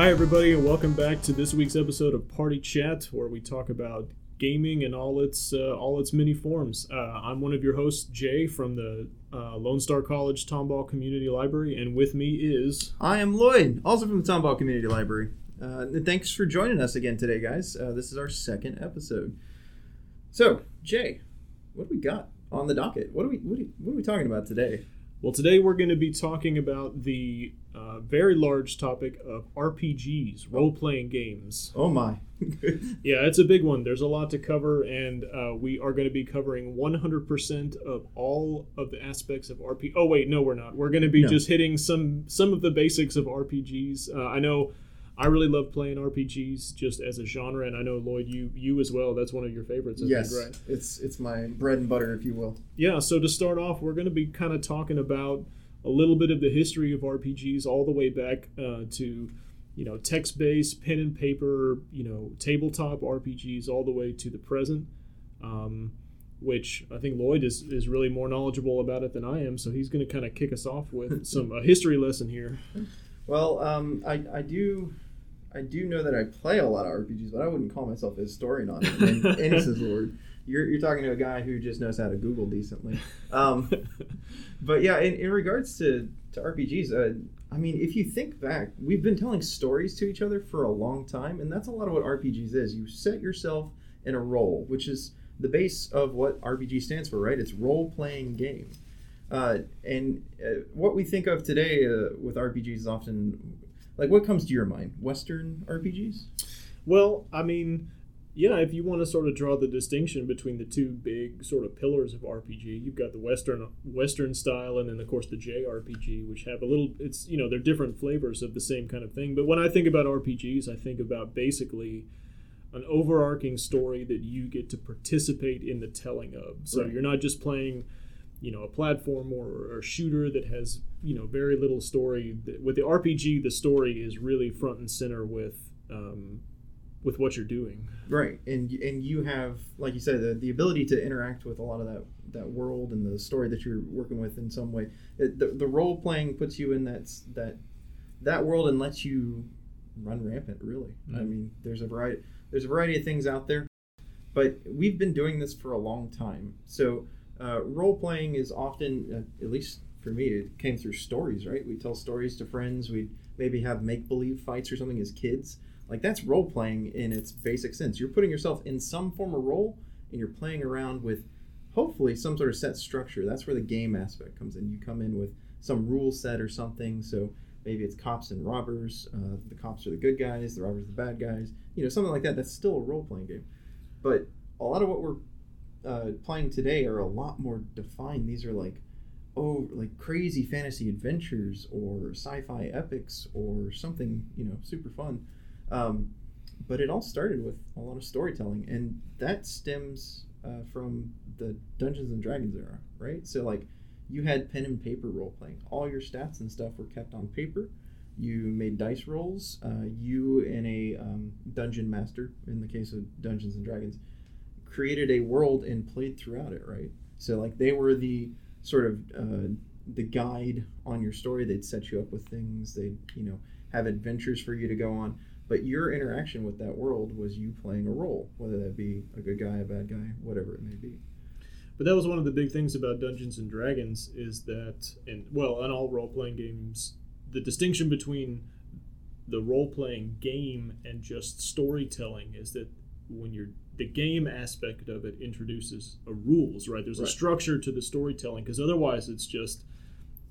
Hi, everybody, and welcome back to this week's episode of Party Chat, where we talk about gaming and all its uh, all its many forms. Uh, I'm one of your hosts, Jay, from the uh, Lone Star College Tomball Community Library, and with me is I am Lloyd, also from the Tomball Community Library. Uh, and thanks for joining us again today, guys. Uh, this is our second episode. So, Jay, what do we got on the docket? What are we what are, what are we talking about today? Well. Today we're going to be talking about the uh, very large topic of RPGs, role playing games. Oh my! Yeah, it's a big one. There's a lot to cover, and uh, we are going to be covering 100% of all of the aspects of RP. Oh wait, no, we're not. We're going to be No. just hitting some some of the basics of RPGs. Uh, I know I really love playing RPGs just as a genre, and I know Lloyd, you you as well. That's one of your favorites. I yes, think, right? it's it's my bread and butter, if you will. Yeah, so to start off, we're going to be kind of talking about a little bit of the history of RPGs all the way back uh, to, you know, text based, pen and paper, you know, tabletop RPGs, all the way to the present. Um, which I think Lloyd is, is really more knowledgeable about it than I am, so he's going to kind of kick us off with some a history lesson here. Well, um, I, I do I do know that I play a lot of RPGs, but I wouldn't call myself a historian on it. in any sense of the word. You're, you're talking to a guy who just knows how to Google decently. Um, but yeah, in, in regards to, to RPGs, uh, I mean, if you think back, we've been telling stories to each other for a long time, and that's a lot of what RPGs is. You set yourself in a role, which is the base of what RPG stands for, right? It's role playing game. Uh, and uh, what we think of today uh, with RPGs is often like what comes to your mind? Western RPGs? Well, I mean, yeah, if you want to sort of draw the distinction between the two big sort of pillars of RPG, you've got the Western Western style, and then of course the JRPG, which have a little. It's you know they're different flavors of the same kind of thing. But when I think about RPGs, I think about basically an overarching story that you get to participate in the telling of. So Right. you're not just playing. You know, a platform or, or shooter that has you know very little story. With the RPG, the story is really front and center with um, with what you're doing. Right, and and you have, like you said, the, the ability to interact with a lot of that that world and the story that you're working with in some way. The, the role playing puts you in that that that world and lets you run rampant. Really, I Mhm. mean, there's a variety there's a variety of things out there, but we've been doing this for a long time. So uh, role playing is often, uh, at least for me, it came through stories. Right, we tell stories to friends. We maybe have make believe fights or something as kids. Like that's role playing in its basic sense. You're putting yourself in some form of role and you're playing around with hopefully some sort of set structure. That's where the game aspect comes in. You come in with some rule set or something. So maybe it's cops and robbers. Uh, the cops are the good guys, the robbers are the bad guys. You know, something like that. That's still a role playing game. But a lot of what we're uh, playing today are a lot more defined. These are like, oh, like crazy fantasy adventures or sci-fi epics or something, you know, super fun. Um, but it all started with a lot of storytelling, and that stems uh, from the Dungeons and Dragons era, right? So like, you had pen and paper role playing. All your stats and stuff were kept on paper. You made dice rolls. Uh, you and a um, dungeon master, in the case of Dungeons and Dragons, created a world and played throughout it, right? So like they were the sort of uh, the guide on your story. They'd set you up with things. They'd you know have adventures for you to go on. But your interaction with that world was you playing a role, whether that be a good guy, a bad guy, whatever it may be. But that was one of the big things about Dungeons and Dragons is that, and well, in all role playing games, the distinction between the role playing game and just storytelling is that when you're the game aspect of it introduces a rules, right? There's a structure to the storytelling because otherwise it's just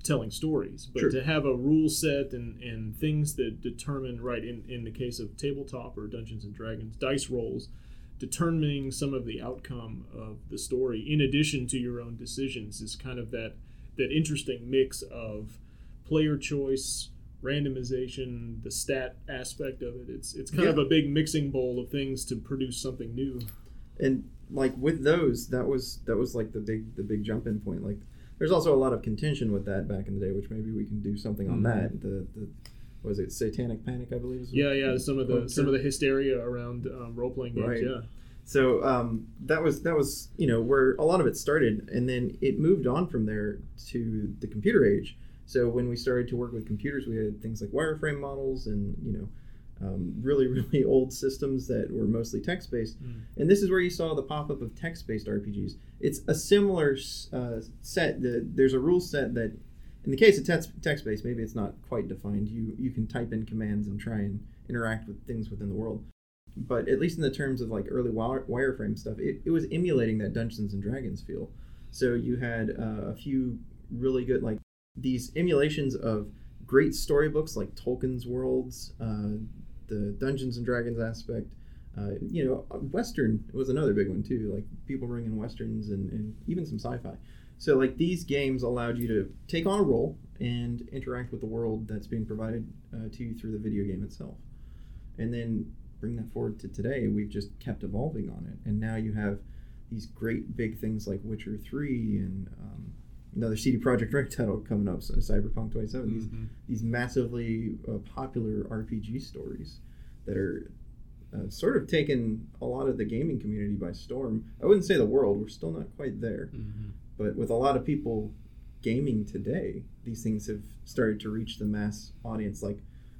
telling stories. But True. to have a rule set and, and things that determine, right, in, in the case of tabletop or Dungeons and Dragons, dice rolls, determining some of the outcome of the story in addition to your own decisions is kind of that that interesting mix of player choice randomization the stat aspect of it. It's it's kind of a big mixing bowl of things to produce something new. And like with those that was that was like the big the big jump in point. Like there's also a lot of contention with that back in the day which maybe we can do something on Mhm. that. The the was it satanic panic i believe is yeah yeah some of the some of the hysteria around um, role-playing games Right. yeah. So um, that was that was you know where a lot of it started and then it moved on from there to the computer age so when we started to work with computers we had things like wireframe models and you know um, really really old systems that were mostly text based. Mm. And this is where you saw the pop up of text based RPGs. It's a similar uh, set. The, there's a rule set that, in the case of text text based, maybe it's not quite defined. You you can type in commands and try and interact with things within the world. But at least in the terms of like early wire, wireframe stuff, it, it was emulating that Dungeons and Dragons feel. So you had uh, a few really good like these emulations of great storybooks like Tolkien's Worlds, uh, the Dungeons and Dragons aspect. Uh, you know, Western was another big one too. Like people bringing westerns and, and even some sci-fi. So like these games allowed you to take on a role and interact with the world that's being provided uh, to you through the video game itself, and then bring that forward to today. We've just kept evolving on it, and now you have these great big things like Witcher Three and um, another CD Projekt Red title coming up, so Cyberpunk 27. Mm-hmm. These these massively uh, popular RPG stories that are uh, sort of taken a lot of the gaming community by storm. I wouldn't say the world; we're still not quite there. Mm-hmm. But with a lot of people gaming today, these things have started to reach the mass audience. Like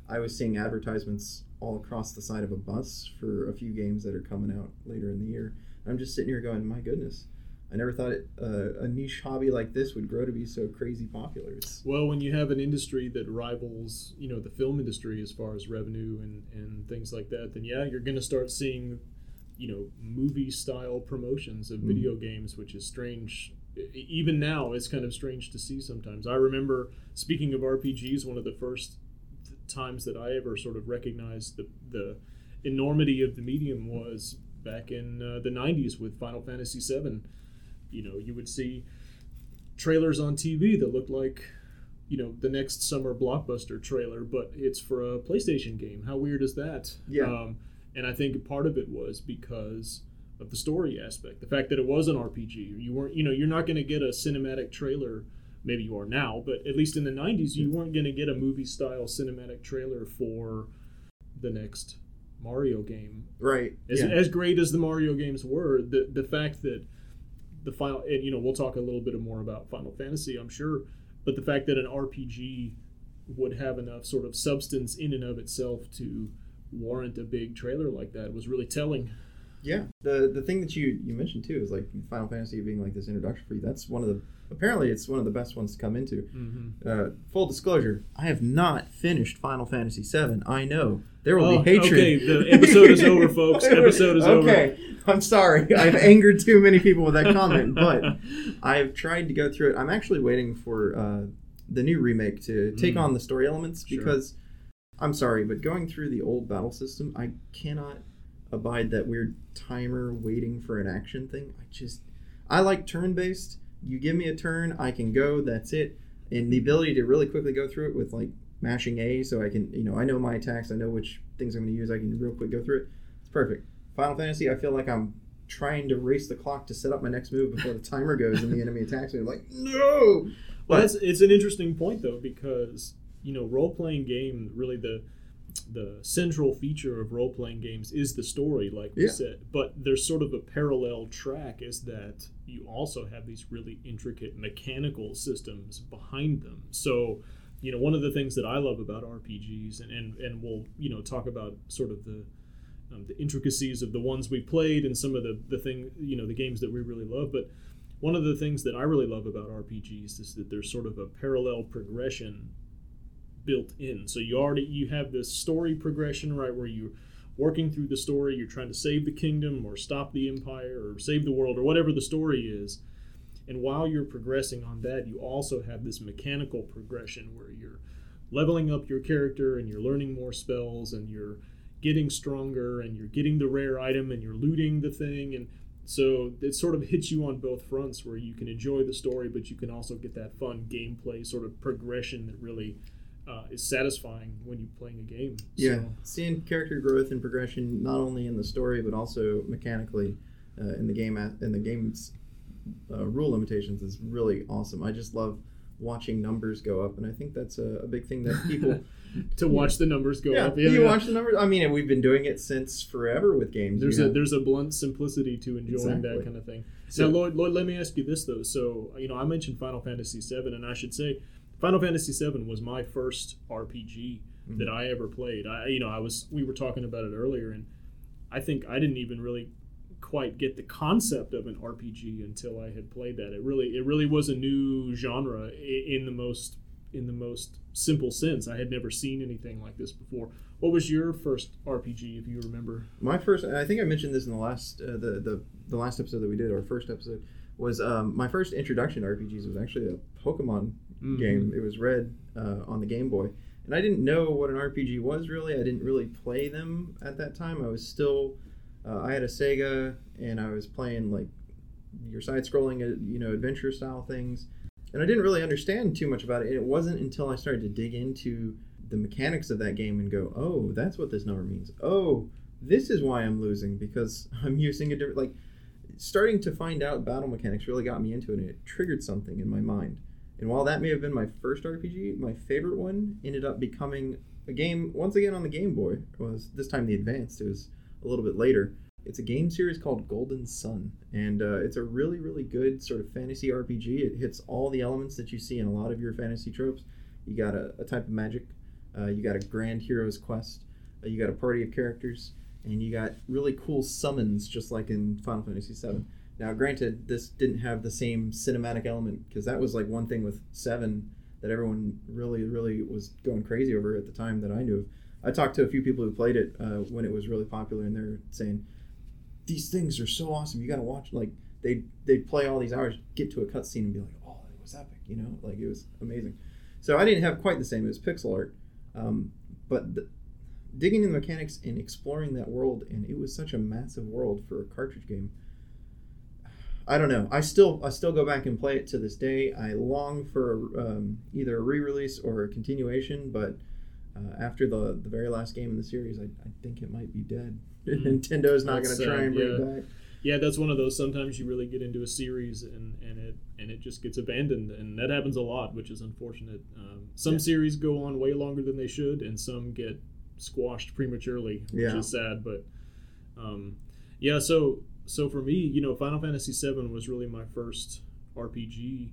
I was seeing advertisements all across the side of a bus for a few games that are coming out later in the year. I'm just sitting here going, my goodness, I never thought it, uh, a niche hobby like this would grow to be so crazy popular. It's, Well, when you have an industry that rivals, you know, the film industry as far as revenue and, and things like that, then yeah, you're going to start seeing, you know, movie style promotions of Mhm. video games, which is strange. Even now, it's kind of strange to see sometimes. I remember, speaking of RPGs, one of the first times that I ever sort of recognized the, the enormity of the medium was back in uh, the 90s with Final Fantasy VII. You know, you would see trailers on TV that looked like you know the next summer blockbuster trailer, but it's for a PlayStation game. How weird is that? Yeah. Um, and I think part of it was because of the story aspect, the fact that it was an RPG. You weren't, you know, you're not going to get a cinematic trailer. Maybe you are now, but at least in the '90s, you weren't going to get a movie-style cinematic trailer for the next Mario game right. as, yeah. as great as the Mario games were, the the fact that the final and you know we'll talk a little bit more about Final Fantasy, I'm sure, but the fact that an RPG would have enough sort of substance in and of itself to warrant a big trailer like that was really telling. Yeah, the the thing that you you mentioned too is like Final Fantasy being like this introduction for you. That's one of the apparently it's one of the best ones to come into. Mm-hmm. Uh, full disclosure: I have not finished Final Fantasy VII. I know there will Oh, be hatred. okay, the episode is over, folks. Episode is over. I'm sorry. I've angered too many people with that comment, but I've tried to go through it. I'm actually waiting for uh, the new remake to take Mm. on the story elements Sure. because I'm sorry, but going through the old battle system, I cannot abide that weird timer waiting for an action thing. I just I like turn based. You give me a turn, I can go. That's it. And the ability to really quickly go through it with like mashing A, so I can you know I know my attacks, I know which things I'm going to use. I can real quick go through it. It's perfect. Final Fantasy, I feel like I'm trying to race the clock to set up my next move before the timer goes and the enemy attacks me. I'm like, no. Well, that's it's an interesting point though because you know role playing game really the the central feature of role playing games is the story, like we Yeah. said. But there's sort of a parallel track is that you also have these really intricate mechanical systems behind them. So you know one of the things that I love about RPGs and and, and we'll you know talk about sort of the um, the intricacies of the ones we played and some of the the thing you know the games that we really love, but one of the things that I really love about RPGs is that there's sort of a parallel progression built in. So you already you have this story progression, right, where you're working through the story, you're trying to save the kingdom or stop the empire or save the world or whatever the story is. And while you're progressing on that, you also have this mechanical progression where you're leveling up your character and you're learning more spells and you're getting stronger and you're getting the rare item and you're looting the thing and so it sort of hits you on both fronts where you can enjoy the story, but you can also get that fun gameplay sort of progression that really uh, is satisfying when you're playing a game. Yeah, So, seeing character growth and progression not only in the story but also mechanically uh, in the game in the game's uh, rule limitations is really awesome. I just love watching numbers go up, and I think that's a, a big thing that people. to watch the numbers go yeah, up. Yeah, you watch the numbers. I mean, we've been doing it since forever with games. There's a have- there's a blunt simplicity to enjoying Exactly. that kind of thing. So- now, Lloyd, Lloyd, let me ask you this though. So, you know, I mentioned Final Fantasy VII, and I should say, Final Fantasy VII was my first RPG. Mhm. that I ever played. I you know I was we were talking about it earlier, and I think I didn't even really quite get the concept of an RPG until I had played that. It really it really was a new genre in the most in the most simple sense. I had never seen anything like this before. What was your first RPG, if you remember? My first, I think I mentioned this in the last uh, the, the the last episode that we did, our first episode, was um, my first introduction to RPGs was actually a Pokemon Mhm. game. It was Red uh, on the Game Boy, and I didn't know what an RPG was really. I didn't really play them at that time. I was still, uh, I had a Sega, and I was playing like your side-scrolling, uh, you know, adventure style things, and I didn't really understand too much about it. And it wasn't until I started to dig into the mechanics of that game and go, oh, that's what this number means. Oh, this is why I'm losing because I'm using a different like. Starting to find out battle mechanics really got me into it, and it triggered something in my mind. And while that may have been my first RPG, my favorite one ended up becoming a game once again on the Game Boy. It was this time the Advanced. It was a little bit later. It's a game series called Golden Sun, and uh, it's a really, really good sort of fantasy RPG. It hits all the elements that you see in a lot of your fantasy tropes. You got a, a type of magic, uh, you got a grand hero's quest, uh, you got a party of characters, and you got really cool summons, just like in Final Fantasy VII. Now, granted, this didn't have the same cinematic element because that was like one thing with Seven that everyone really, really was going crazy over at the time that I knew of. I talked to a few people who played it uh, when it was really popular, and they're saying these things are so awesome. You got to watch. Like they they'd play all these hours, get to a cutscene, and be like, oh, it was epic. You know, like it was amazing. So I didn't have quite the same. It was pixel art, um, but the, digging in the mechanics and exploring that world, and it was such a massive world for a cartridge game. I don't know. I still I still go back and play it to this day. I long for um, either a re-release or a continuation, but uh, after the the very last game in the series, I, I think it might be dead. Mm. Nintendo's not going to try and bring yeah. back. Yeah, that's one of those. Sometimes you really get into a series and, and it and it just gets abandoned, and that happens a lot, which is unfortunate. Um, some Yeah. series go on way longer than they should, and some get squashed prematurely, which Yeah. is sad. But um, yeah, so so for me, you know, Final Fantasy VII was really my first RPG.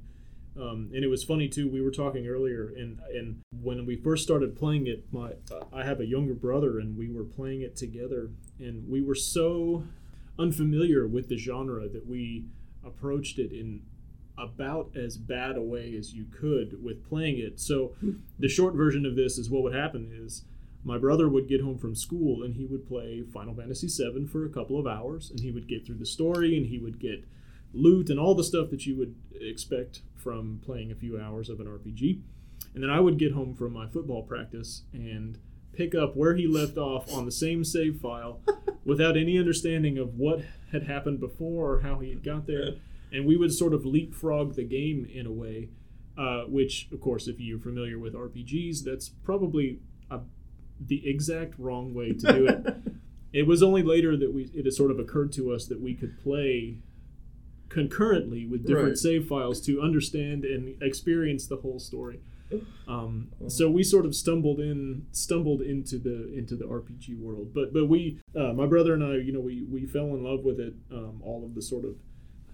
Um, and it was funny too. We were talking earlier, and and when we first started playing it, my I have a younger brother, and we were playing it together, and we were so unfamiliar with the genre that we approached it in about as bad a way as you could with playing it. So the short version of this is what would happen is my brother would get home from school and he would play Final Fantasy VII for a couple of hours and he would get through the story and he would get loot and all the stuff that you would expect from playing a few hours of an RPG. And then I would get home from my football practice and pick up where he left off on the same save file without any understanding of what had happened before or how he had got there. And we would sort of leapfrog the game in a way, uh, which, of course, if you're familiar with RPGs, that's probably a, the exact wrong way to do it. it was only later that we it has sort of occurred to us that we could play concurrently with different Right. save files to understand and experience the whole story. Um, so we sort of stumbled in stumbled into the into the RPG world, but but we uh, my brother and I you know we we fell in love with it. Um, all of the sort of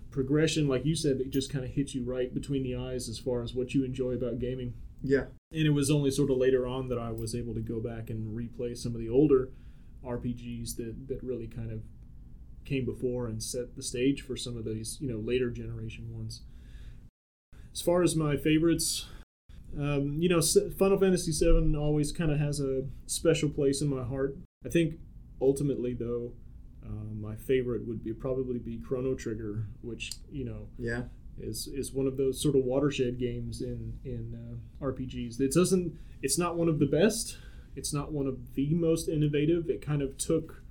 progression, like you said, it just kind of hits you right between the eyes as far as what you enjoy about gaming Yeah. and it was only sort of later on that I was able to go back and replay some of the older RPGs that, that really kind of came before and set the stage for some of these you know later generation ones. As far as my favorites, um, you know, Final Fantasy VII always kind of has a special place in my heart. I think ultimately though, uh, my favorite would be probably be Chrono Trigger, which you know Yeah. is is one of those sort of watershed games in in uh, RPGs. It doesn't. It's not one of the best. It's not one of the most innovative. It kind of took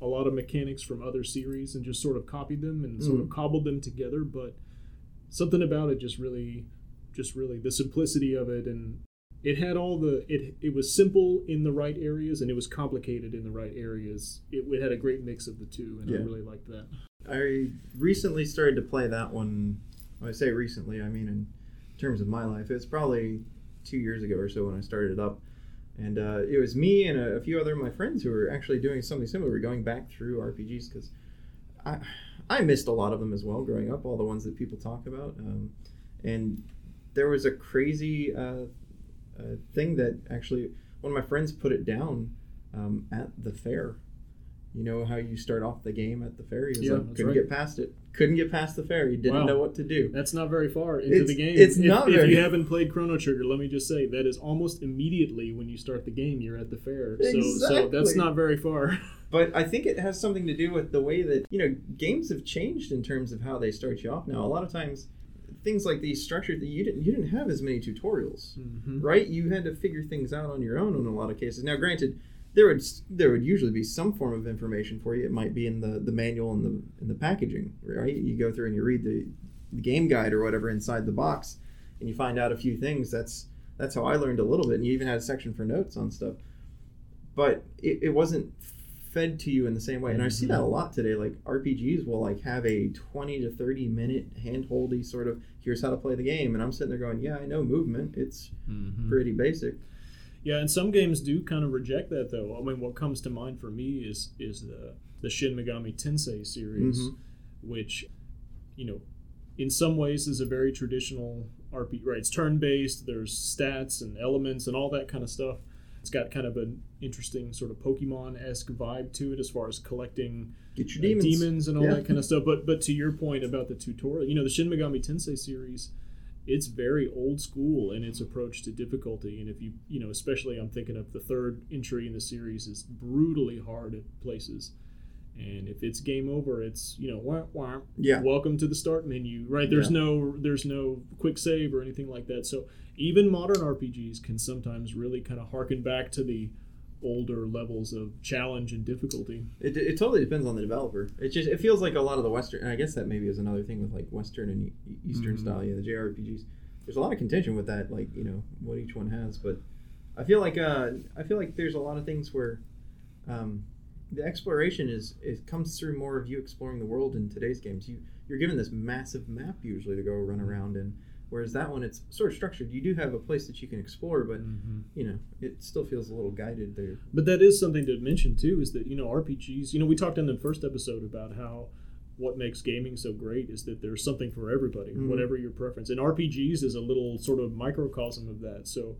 a lot of mechanics from other series and just sort of copied them and sort of Mm. cobbled them together. But something about it just really, just really the simplicity of it and it had all the it it was simple in the right areas and it was complicated in the right areas. It, it had a great mix of the two, and I really liked that. I recently started to play that one. When I say recently, I mean in terms of my life. It's probably two years ago or so when I started it up. And uh, it was me and a, a few other of my friends who were actually doing something similar. We're going back through RPGs because I, I missed a lot of them as well growing up, all the ones that people talk about. Um, and there was a crazy uh, uh, thing that actually one of my friends put it down um, at the fair. You know how you start off the game at the fair? He was Yeah, like, couldn't right. get past it. Couldn't get past the fair. He didn't Wow. know what to do. That's not very far into It's- the game. it's if, not if very- you haven't played Chrono Trigger, let me just say that is almost immediately when you start the game, you're at the fair. So, so that's not very far. But I think it has something to do with the way that, you know, games have changed in terms of how they start you off now. A lot of times things like these structured that you didn't you didn't have as many tutorials. Mhm. right? You had to figure things out on your own in a lot of cases. Now, granted, there would there would usually be some form of information for you. It might be in the, the manual and the in the packaging, right? You go through and you read the, the game guide or whatever inside the box, and you find out a few things. That's that's how I learned a little bit. And you even had a section for notes on stuff, but it, it wasn't fed to you in the same way. And I see that a lot today. Like RPGs will like have a twenty to thirty minute handholdy sort of here's how to play the game, and I'm sitting there going, yeah, I know movement. It's Mhm. pretty basic. Yeah, and some games do kind of reject that though. I mean, what comes to mind for me is is the the Shin Megami Tensei series, Mhm. which you know, in some ways is a very traditional RPG. Right, it's turn based. There's stats and elements and all that kind of stuff. It's got kind of an interesting sort of Pokemon esque vibe to it as far as collecting Get your uh, demons. and all Yeah. that kind of stuff. But but to your point about the tutorial, you know, the Shin Megami Tensei series, it's very old school in its approach to difficulty. And if you you know, especially I'm thinking of the third entry in the series is brutally hard at places. And if it's game over, it's you know, wah, wah, Yeah. welcome to the start menu. Right? There's Yeah. no there's no quick save or anything like that. So even modern RPGs can sometimes really kind of harken back to the older levels of challenge and difficulty. It, it totally depends on the developer. It just it feels like a lot of the Western, and I guess that maybe is another thing with like Western and Eastern Mhm. style, yeah, the JRPGs. There's a lot of contention with that, like you know what each one has. But I feel like uh, I feel like there's a lot of things where um, the exploration is it comes through more of you exploring the world in today's games. You you're given this massive map usually to go run around in, whereas that one it's sort of structured. You do have a place that you can explore, but you know it still feels a little guided there. But that is something to mention too. Is that you know RPGs? You know we talked in the first episode about how what makes gaming so great is that there's something for everybody, Mhm. whatever your preference. And RPGs is a little sort of microcosm of that. So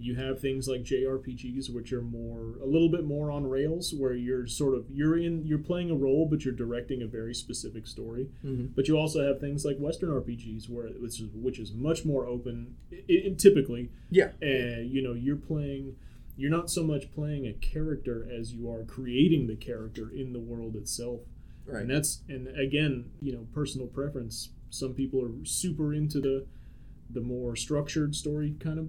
you have things like JRPGs, which are more a little bit more on rails, where you're sort of you're in you're playing a role, but you're directing a very specific story. Mm-hmm. But you also have things like Western RPGs, where which is which is much more open. i i typically, Yeah. and you know you're playing. You're not so much playing a character as you are creating the character in the world itself. Right. And that's and again, you know, personal preference. Some people are super into the the more structured story kind of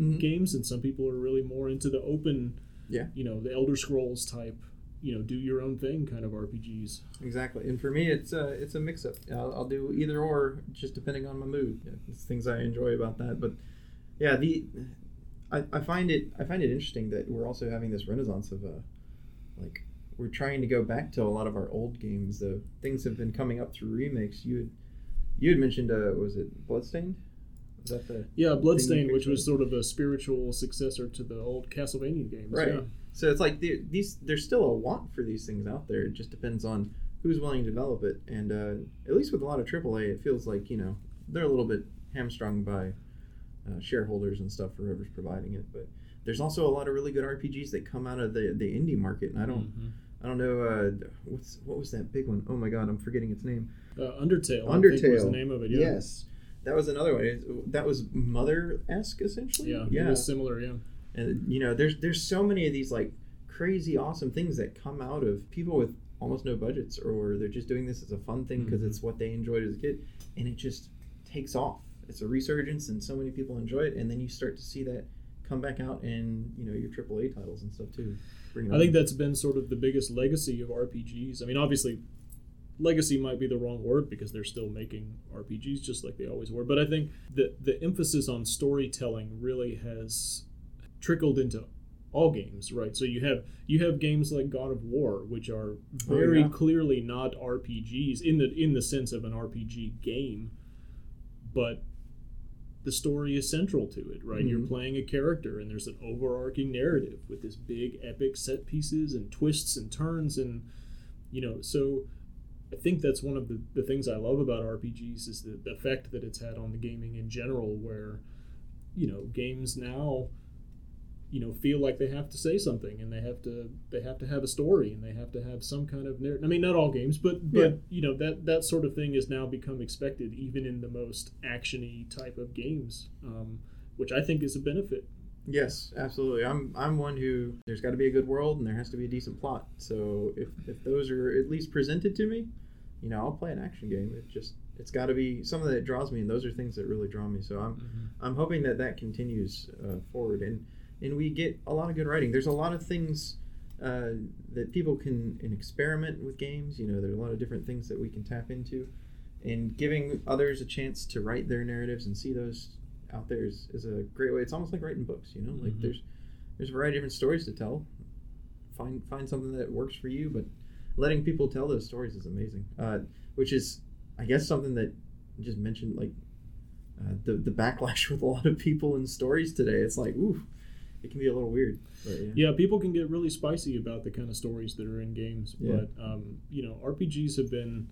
Mhm. games, and some people are really more into the open, Yeah. you know, the Elder Scrolls type, you know, do your own thing kind of RPGs. Exactly, and for me, it's a it's a mix up. I'll, I'll do either or, just depending on my mood. It's things I enjoy about that. But yeah, the I, I find it I find it interesting that we're also having this renaissance of uh, like we're trying to go back to a lot of our old games. The things have been coming up through remakes. You had you had mentioned uh, was it Bloodstained? Was that the Yeah, Bloodstained, you which was sort of a spiritual successor to the old Castlevania games. Right. Yeah. So it's like the- these there's still a want for these things out there. It just depends on who's willing to develop it. And uh, at least with a lot of AAA, it feels like you know they're a little bit hamstrung by uh, shareholders and stuff for whoever's providing it. But there's also a lot of really good RPGs that come out of the the indie market. And I don't Mhm. I don't know uh, what's what was that big one? Oh my god, I'm forgetting its name. Uh, Undertale. Think was the name of it. Yeah. Yes. That was another one. That was mother esque essentially. Yeah. yeah. It was similar. Yeah. and you know there's there's so many of these like crazy awesome things that come out of people with almost no budgets or they're just doing this as a fun thing because Mhm. it's what they enjoyed as a kid and it just takes off it's a resurgence and so many people enjoy it and then you start to see that come back out in you know your AAA titles and stuff too I think that's been sort of the biggest legacy of RPGs. I mean, obviously, legacy might be the wrong word because they're still making RPGs just like they always were. But I think the the emphasis on storytelling really has trickled into all games, right? So you have you have games like God of War, which are Oh, very yeah. clearly not RPGs in the in the sense of an RPG game, but the story is central to it, right? You're Mhm. playing a character, and there's an overarching narrative with this big epic set pieces and twists and turns, and you know, so I think that's one of the, the things I love about RPGs is the, the effect that it's had on the gaming in general, where you know games now you know feel like they have to say something and they have to they have to have a story and they have to have some kind of narrative. I mean, not all games, but but Yeah. you know that that sort of thing has now become expected even in the most actiony type of games, um, which I think is a benefit. Yes, absolutely. I'm I'm one who there's got to be a good world and there has to be a decent plot. So if if those are at least presented to me, you know, I'll play an action game. It just it's got to be something that draws me, and those are things that really draw me. So I'm I'm hoping that that continues uh, forward, and and we get a lot of good writing. There's a lot of things uh, that people can, can experiment with games. You know, there are a lot of different things that we can tap into, and giving others a chance to write their narratives and see those out there is, is a great way. It's almost like writing books. You know, like Mhm. there's there's a variety of different stories to tell. Find find something that works for you, but letting people tell those stories is amazing. Uh, which is, I guess, something that you just mentioned, like uh, the the backlash with a lot of people in stories today. It's like, ooh, it can be a little weird. But yeah. Yeah, people can get really spicy about the kind of stories that are in games, Yeah. but um, you know, RPGs have been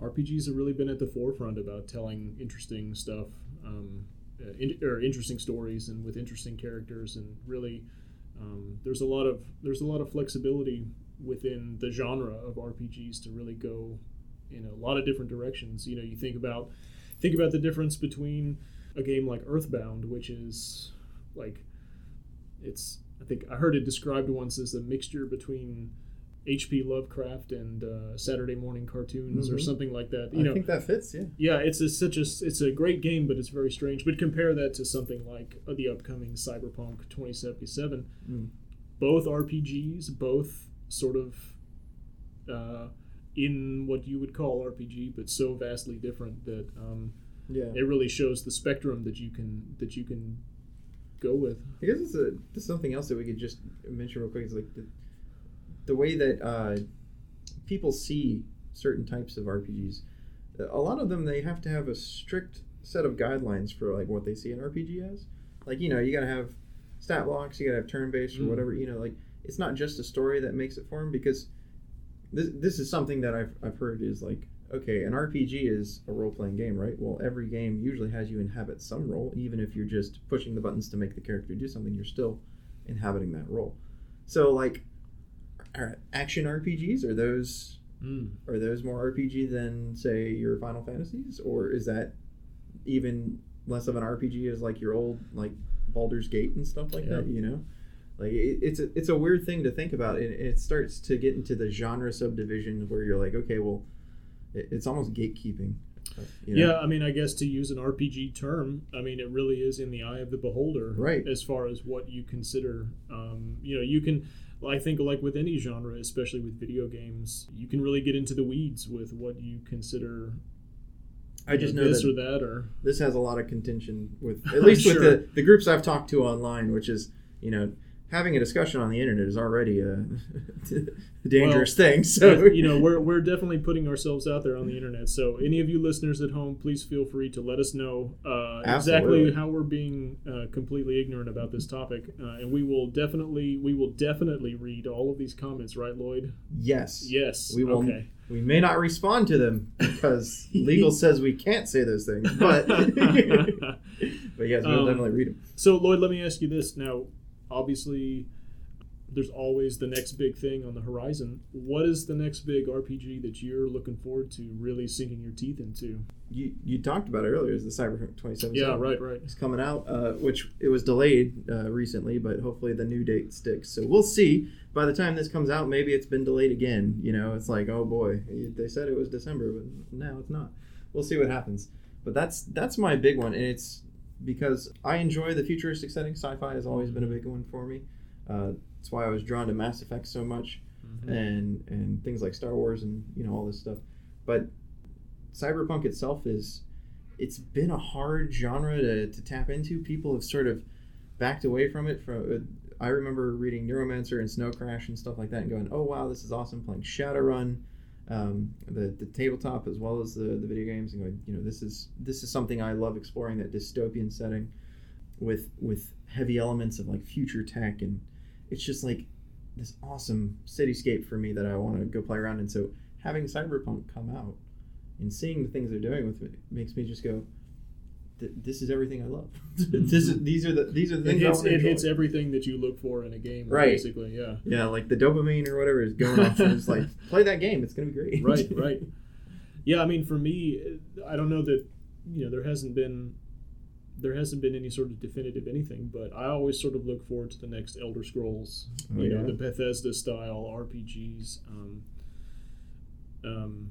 RPGs have really been at the forefront about telling interesting stuff, um, in, or interesting stories, and with interesting characters, and really, um, there's a lot of there's a lot of flexibility within the genre of RPGs to really go in a lot of different directions. You know, you think about think about the difference between a game like Earthbound, which is like it's I think I heard it described once as a mixture between H.P. Lovecraft and uh, Saturday morning cartoons or Mhm. something like that. You I know, think that fits. Yeah. yeah, it's a, such a it's a great game, but it's very strange. But compare that to something like uh, the upcoming Cyberpunk 2077. Mm. Both RPGs, both sort of uh, in what you would call RPG, but so vastly different that um, Yeah. it really shows the spectrum that you can that you can go with. I guess it's, a, it's something else that we could just mention real quick. Is like the, the way that uh, people see certain types of RPGs. A lot of them they have to have a strict set of guidelines for like what they see an RPG as. Like you know you gotta have stat blocks, you gotta have turn based or Mm. whatever. You know like it's not just a story that makes it for them because this this is something that I've I've heard is like okay an RPG is a role playing game right? Well every game usually has you inhabit some role even if you're just pushing the buttons to make the character do something you're still inhabiting that role. So like are action RPGs are those Mm. are those more RPG than say your Final Fantasies or is that even less of an RPG as like your old like Baldur's Gate and stuff like Yeah. that, you know? Like it, it's a, it's a weird thing to think about and it starts to get into the genre subdivision where you're like okay, well it, it's almost gatekeeping. you know? Yeah, I mean, I guess to use an RPG term, I mean, it really is in the eye of the beholder, Right. As far as what you consider, um, you know, you can. I think, like with any genre, especially with video games, you can really get into the weeds with what you consider. I just know this that or that, or this has a lot of contention with at least with the, the groups I've talked to online, which is you know having a discussion on the internet is already a dangerous thing. So you know, we're we're definitely putting ourselves out there on the internet. So, any of you listeners at home, please feel free to let us know uh, exactly how we're being uh, completely ignorant about this topic, uh, and we will definitely we will definitely read all of these comments. Right, Lloyd? yes, Yes. we will. Okay. We may not respond to them because legal says we can't say those things, but but yes, we'll Um, definitely read them. So, Lloyd, let me ask you this. Now, obviously, there's always the next big thing on the horizon. What is the next big RPG that you're looking forward to really sinking your teeth into? You you talked about it earlier. Is the Cyberpunk 2077? Yeah, right, right. It's coming out, uh, which it was delayed uh, recently, but hopefully the new date sticks. So we'll see. By the time this comes out, maybe it's been delayed again. You know, it's like, oh boy, they said it was December, but now it's not. We'll see what happens. But that's that's my big one, and it's because I enjoy the futuristic setting. Sci-fi has always been a big one for me. Uh, that's why I was drawn to Mass Effect so much Mhm. and and things like Star Wars and you know all this stuff. But cyberpunk itself is it's been a hard genre to, to tap into. People have sort of backed away from it. From I remember reading Neuromancer and Snow Crash and stuff like that, and going, "Oh wow, this is awesome!" Playing Shadowrun, um, the the tabletop as well as the, the video games, and going, you know, this is this is something I love exploring that dystopian setting with with heavy elements of like future tech, and it's just like this awesome cityscape for me that I want to go play around in. So having Cyberpunk come out and seeing the things they're doing with it makes me just go, th- this is everything I love. this is these are the these are the It things hits, I wanna it hits everything that you look for in a game, Right. basically. Yeah. Yeah, like the dopamine or whatever is going off. it's like play that game. It's gonna be great. right, right. Yeah, I mean, for me, I don't know that you know there hasn't been there hasn't been any sort of definitive anything, but I always sort of look forward to the next Elder Scrolls, Oh, you yeah? know, the Bethesda style RPGs. Um, um,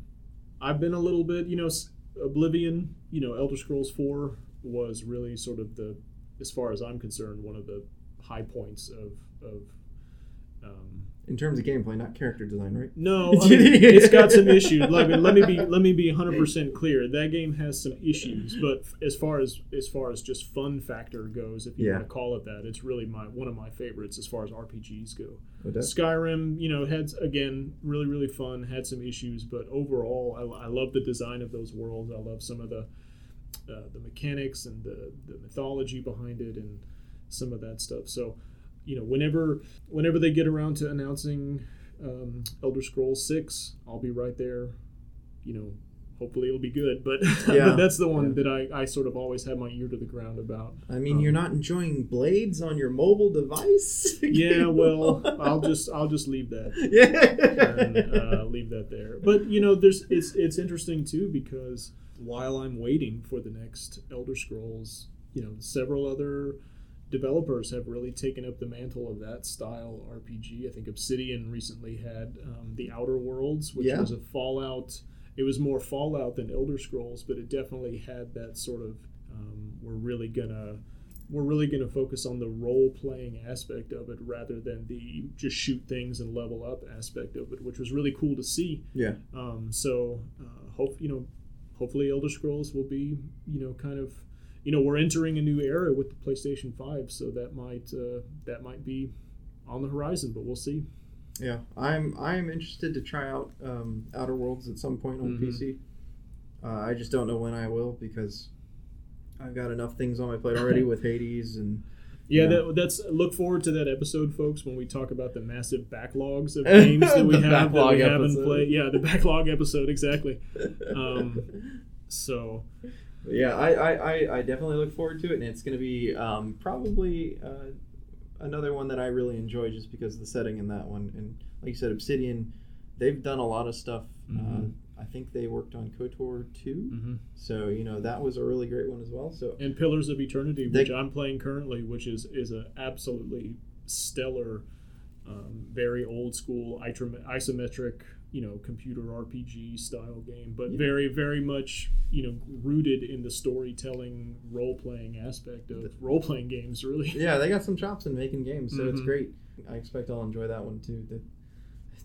I've been a little bit, you know, s- Oblivion, you know, Elder Scrolls Four was really sort of the, as far as I'm concerned, one of the high points of of. Um, In terms of gameplay, not character design, right? no, I mean, it's got some issues. Like, let me be let me be 100 percent clear. That game has some issues, but as far as as far as just fun factor goes, if you Yeah. want to call it that, it's really my one of my favorites as far as RPGs go. Oh, that- Skyrim, you know, had again really really fun. Had some issues, but overall, I, I love the design of those worlds. I love some of the uh, the mechanics and the the mythology behind it, and some of that stuff. So, you know, whenever whenever they get around to announcing um, Elder Scrolls Six, I'll be right there. You know, hopefully it'll be good, but, Yeah. but that's the one Yeah. that I, I sort of always have my ear to the ground about. I mean, Um, you're not enjoying blades on your mobile device. Yeah, well, I'll just I'll just leave that. yeah. and uh, leave that there. But you know, there's it's it's interesting too because while I'm waiting for the next Elder Scrolls, you know, several other developers have really taken up the mantle of that style RPG. I think Obsidian recently had um, the Outer Worlds, which Yeah. was a Fallout. It was more Fallout than Elder Scrolls, but it definitely had that sort of um, we're really gonna we're really going to focus on the role playing aspect of it rather than the just shoot things and level up aspect of it, which was really cool to see. yeah. Um, so, uh, hope you know, hopefully, Elder Scrolls will be you know kind of you know we're entering a new era with the PlayStation Five, so that might uh, that might be on the horizon, but we'll see. Yeah, I'm I'm interested to try out um, Outer Worlds at some point on Mhm. PC. Uh, I just don't know when I will because I've got enough things on my plate already with Hades and Yeah, Yeah. That, that's look forward to that episode, folks, when we talk about the massive backlogs of games that we have that we haven't episode. played. Yeah, the backlog episode exactly. Um, So yeah, I, I, I, I definitely look forward to it, and it's going to be um, probably uh, another one that I really enjoy just because of the setting in that one. And like you said, Obsidian, they've done a lot of stuff. Mhm. Uh, I think they worked on KOTOR 2, mhm. so you know that was a really great one as well. So and Pillars of Eternity, They- which I'm playing currently, which is is a absolutely stellar, um, very old school itrom- isometric, you know, computer RPG style game, but Yeah. very very much you know rooted in the storytelling role playing aspect of role playing games. Really, yeah, they got some chops in making games, so it's Mhm. great. I expect I'll enjoy that one too. The-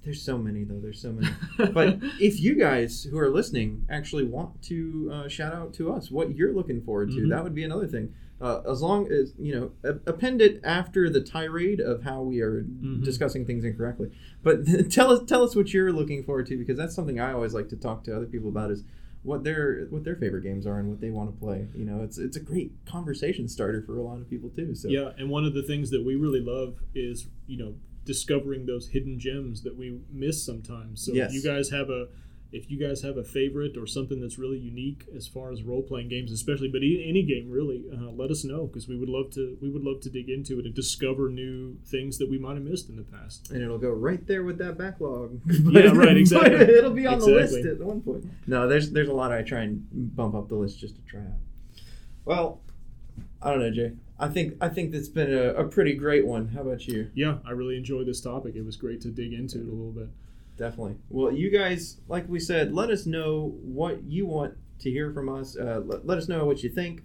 There's so many though. There's so many. but if you guys who are listening actually want to uh, shout out to us what you're looking forward to, Mhm. that would be another thing. Uh, as long as you know, append it after the tirade of how we are Mhm. discussing things incorrectly. But tell us, tell us what you're looking forward to because that's something I always like to talk to other people about is what their what their favorite games are and what they want to play. You know, it's it's a great conversation starter for a lot of people too. So Yeah, and one of the things that we really love is you know discovering those hidden gems that we miss sometimes. So Yes. if you guys have a if you guys have a favorite or something that's really unique as far as role playing games, especially, but any game really, uh, let us know because we would love to we would love to dig into it and discover new things that we might have missed in the past. and it'll go right there with that backlog. Yeah, right, exactly. It'll be on the list at one point. No, there's there's a lot I try and bump up the list just to try out. Well, I don't know, Jay. I think I think that's been a, a pretty great one. How about you? Yeah, I really enjoyed this topic. It was great to dig into it a little bit. Definitely. Well, you guys, like we said, let us know what you want to hear from us. Uh, let, let us know what you think.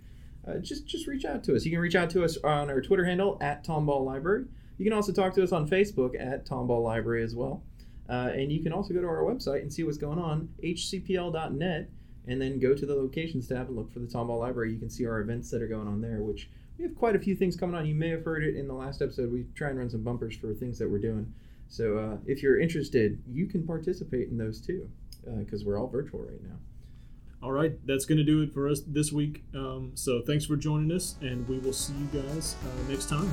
Uh, just just reach out to us. You can reach out to us on our Twitter handle at Tomball Library. You can also talk to us on Facebook at Tomball Library as well. Uh, and you can also go to our website and see what's going on, hcpl.net, and then go to the locations tab and look for the Tomball Library. You can see our events that are going on there, which we have quite a few things coming on. You may have heard it in the last episode. We try and run some bumpers for things that we're doing. So uh, if you're interested, you can participate in those too, because we're all virtual right now. All right, that's going to do it for us this week. Um, so thanks for joining us, and we will see you guys uh, next time.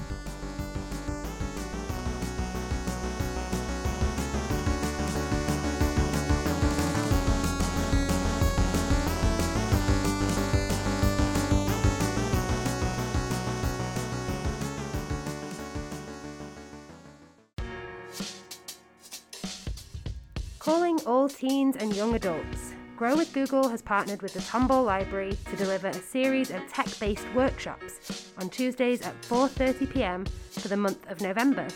Calling all teens and young adults. Grow with Google has partnered with the Tomball Library to deliver a series of tech-based workshops on Tuesdays at 4:30 p.m. for the month of November.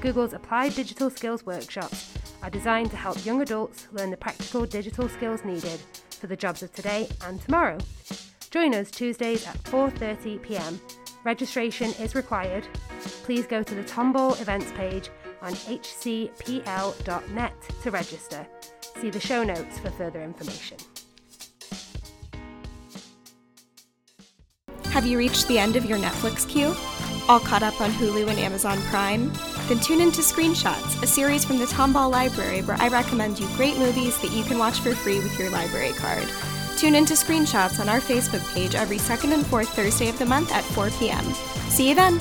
Google's Applied Digital Skills workshops are designed to help young adults learn the practical digital skills needed for the jobs of today and tomorrow. Join us Tuesdays at 4:30 p.m. Registration is required. Please go to the Tomball events page on hcpl.net to register. See the show notes for further information. Have you reached the end of your Netflix queue? All caught up on Hulu and Amazon Prime? Then tune into Screenshots, a series from the Tomball Library where I recommend you great movies that you can watch for free with your library card. Tune into Screenshots on our Facebook page every second and fourth Thursday of the month at 4 p.m. See you then!